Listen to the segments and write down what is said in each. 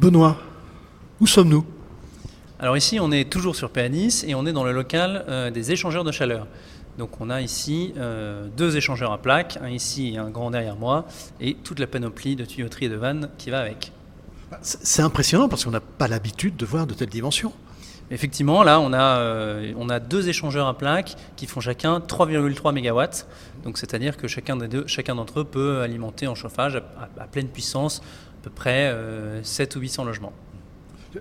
Benoît, où sommes-nous? Alors ici, on est toujours sur PA10 et on est dans le local euh, des échangeurs de chaleur. Donc on a ici euh, deux échangeurs à plaques, un ici et un grand derrière moi, et toute la panoplie de tuyauterie et de vannes qui va avec. C'est impressionnant parce qu'on n'a pas l'habitude de voir de telles dimensions. Effectivement, là, on a, euh, on a deux échangeurs à plaques qui font chacun 3,3 MW. Donc, c'est-à-dire que chacun des deux, chacun d'entre eux peut alimenter en chauffage à, pleine puissance peu près 7 euh, ou 800 logements.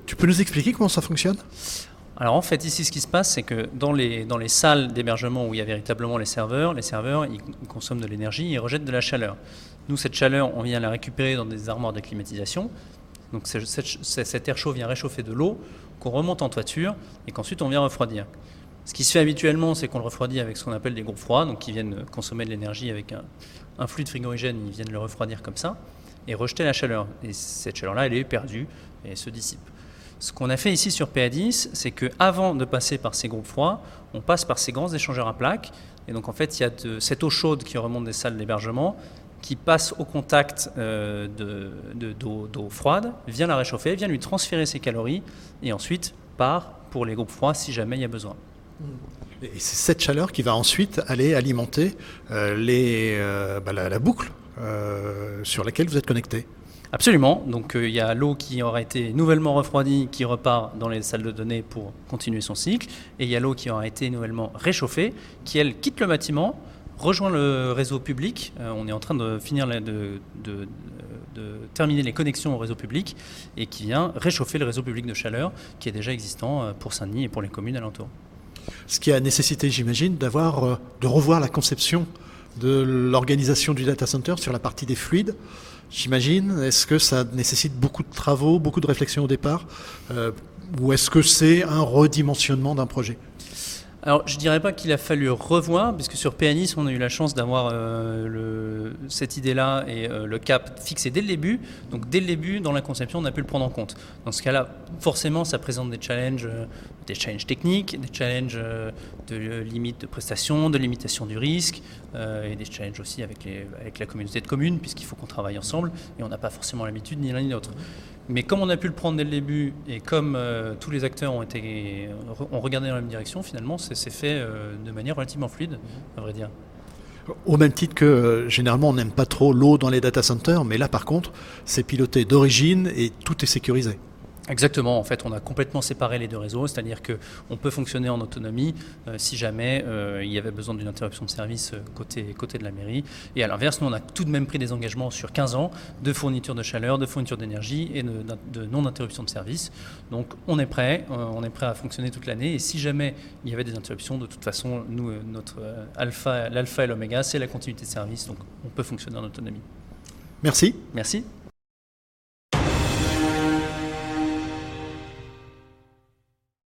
Tu peux nous expliquer comment ça fonctionne? Alors en fait ici ce qui se passe c'est que dans les, dans les salles d'hébergement où il y a véritablement les serveurs, les serveurs ils consomment de l'énergie et rejettent de la chaleur. Nous cette chaleur on vient la récupérer dans des armoires de climatisation. Donc cet air chaud vient réchauffer de l'eau qu'on remonte en toiture et qu'ensuite on vient refroidir. Ce qui se fait habituellement, c'est qu'on le refroidit avec ce qu'on appelle des groupes froids, donc qui viennent consommer de l'énergie avec un, un, fluide frigorigène, ils viennent le refroidir comme ça et rejeter la chaleur. Et cette chaleur-là, elle est perdue et se dissipe. Ce qu'on a fait ici sur PA10, c'est qu'avant de passer par ces groupes froids, on passe par ces grands échangeurs à plaques. Et donc en fait, il y a cette eau chaude qui remonte des salles d'hébergement qui passe au contact euh, d'eau froide, vient la réchauffer, vient lui transférer ses calories et ensuite part pour les groupes froids si jamais il y a besoin. Et c'est cette chaleur qui va ensuite aller alimenter euh, euh, bah, la, boucle sur laquelle vous êtes connecté. Absolument. Donc il y a l'eau qui aura été nouvellement refroidie qui repart dans les salles de données pour continuer son cycle. Et il y a l'eau qui aura été nouvellement réchauffée qui, elle, quitte le bâtiment rejoint le réseau public. Euh, on est en train de finir de, terminer les connexions au réseau public et qui vient réchauffer le réseau public de chaleur qui est déjà existant euh, pour Saint-Denis et pour les communes alentours. Ce qui a nécessité, j'imagine, d'avoir, euh, de revoir la conception de l'organisation du data center sur la partie des fluides. J'imagine. Est-ce que ça nécessite beaucoup de travaux, beaucoup de réflexions au départ, ou est-ce que c'est un redimensionnement d'un projet? Alors, je ne dirais pas qu'il a fallu revoir, puisque sur PNIS, on a eu la chance d'avoir euh, cette idée-là et euh, le cap fixé dès le début. Donc, dès le début, dans la conception, on a pu le prendre en compte. Dans ce cas-là, forcément, ça présente des challenges, euh, des challenges techniques, des challenges de limite de prestation, de limitation du risque, et des challenges aussi avec, les, avec la communauté de communes, puisqu'il faut qu'on travaille ensemble, et on n'a pas forcément l'habitude ni l'un ni l'autre. Mais comme on a pu le prendre dès le début et comme euh, tous les acteurs ont, été, ont regardé dans la même direction, finalement, c'est fait euh, de manière relativement fluide, à vrai dire. Au même titre que euh, généralement on n'aime pas trop l'eau dans les data centers, mais là par contre, c'est piloté d'origine et tout est sécurisé. Exactement, en fait, on a complètement séparé les deux réseaux, c'est-à-dire qu'on peut fonctionner en autonomie euh, si jamais euh, il y avait besoin d'une interruption de service euh, côté, côté de la mairie. Et à l'inverse, nous, on a tout de même pris des engagements sur 15 ans de fourniture de chaleur, de fourniture d'énergie et de, de non-interruption de service. Donc, on est prêt, on est prêt à fonctionner toute l'année. Et si jamais il y avait des interruptions, de toute façon, nous, notre alpha, l'alpha et l'oméga, c'est la continuité de service, donc on peut fonctionner en autonomie. Merci. Merci.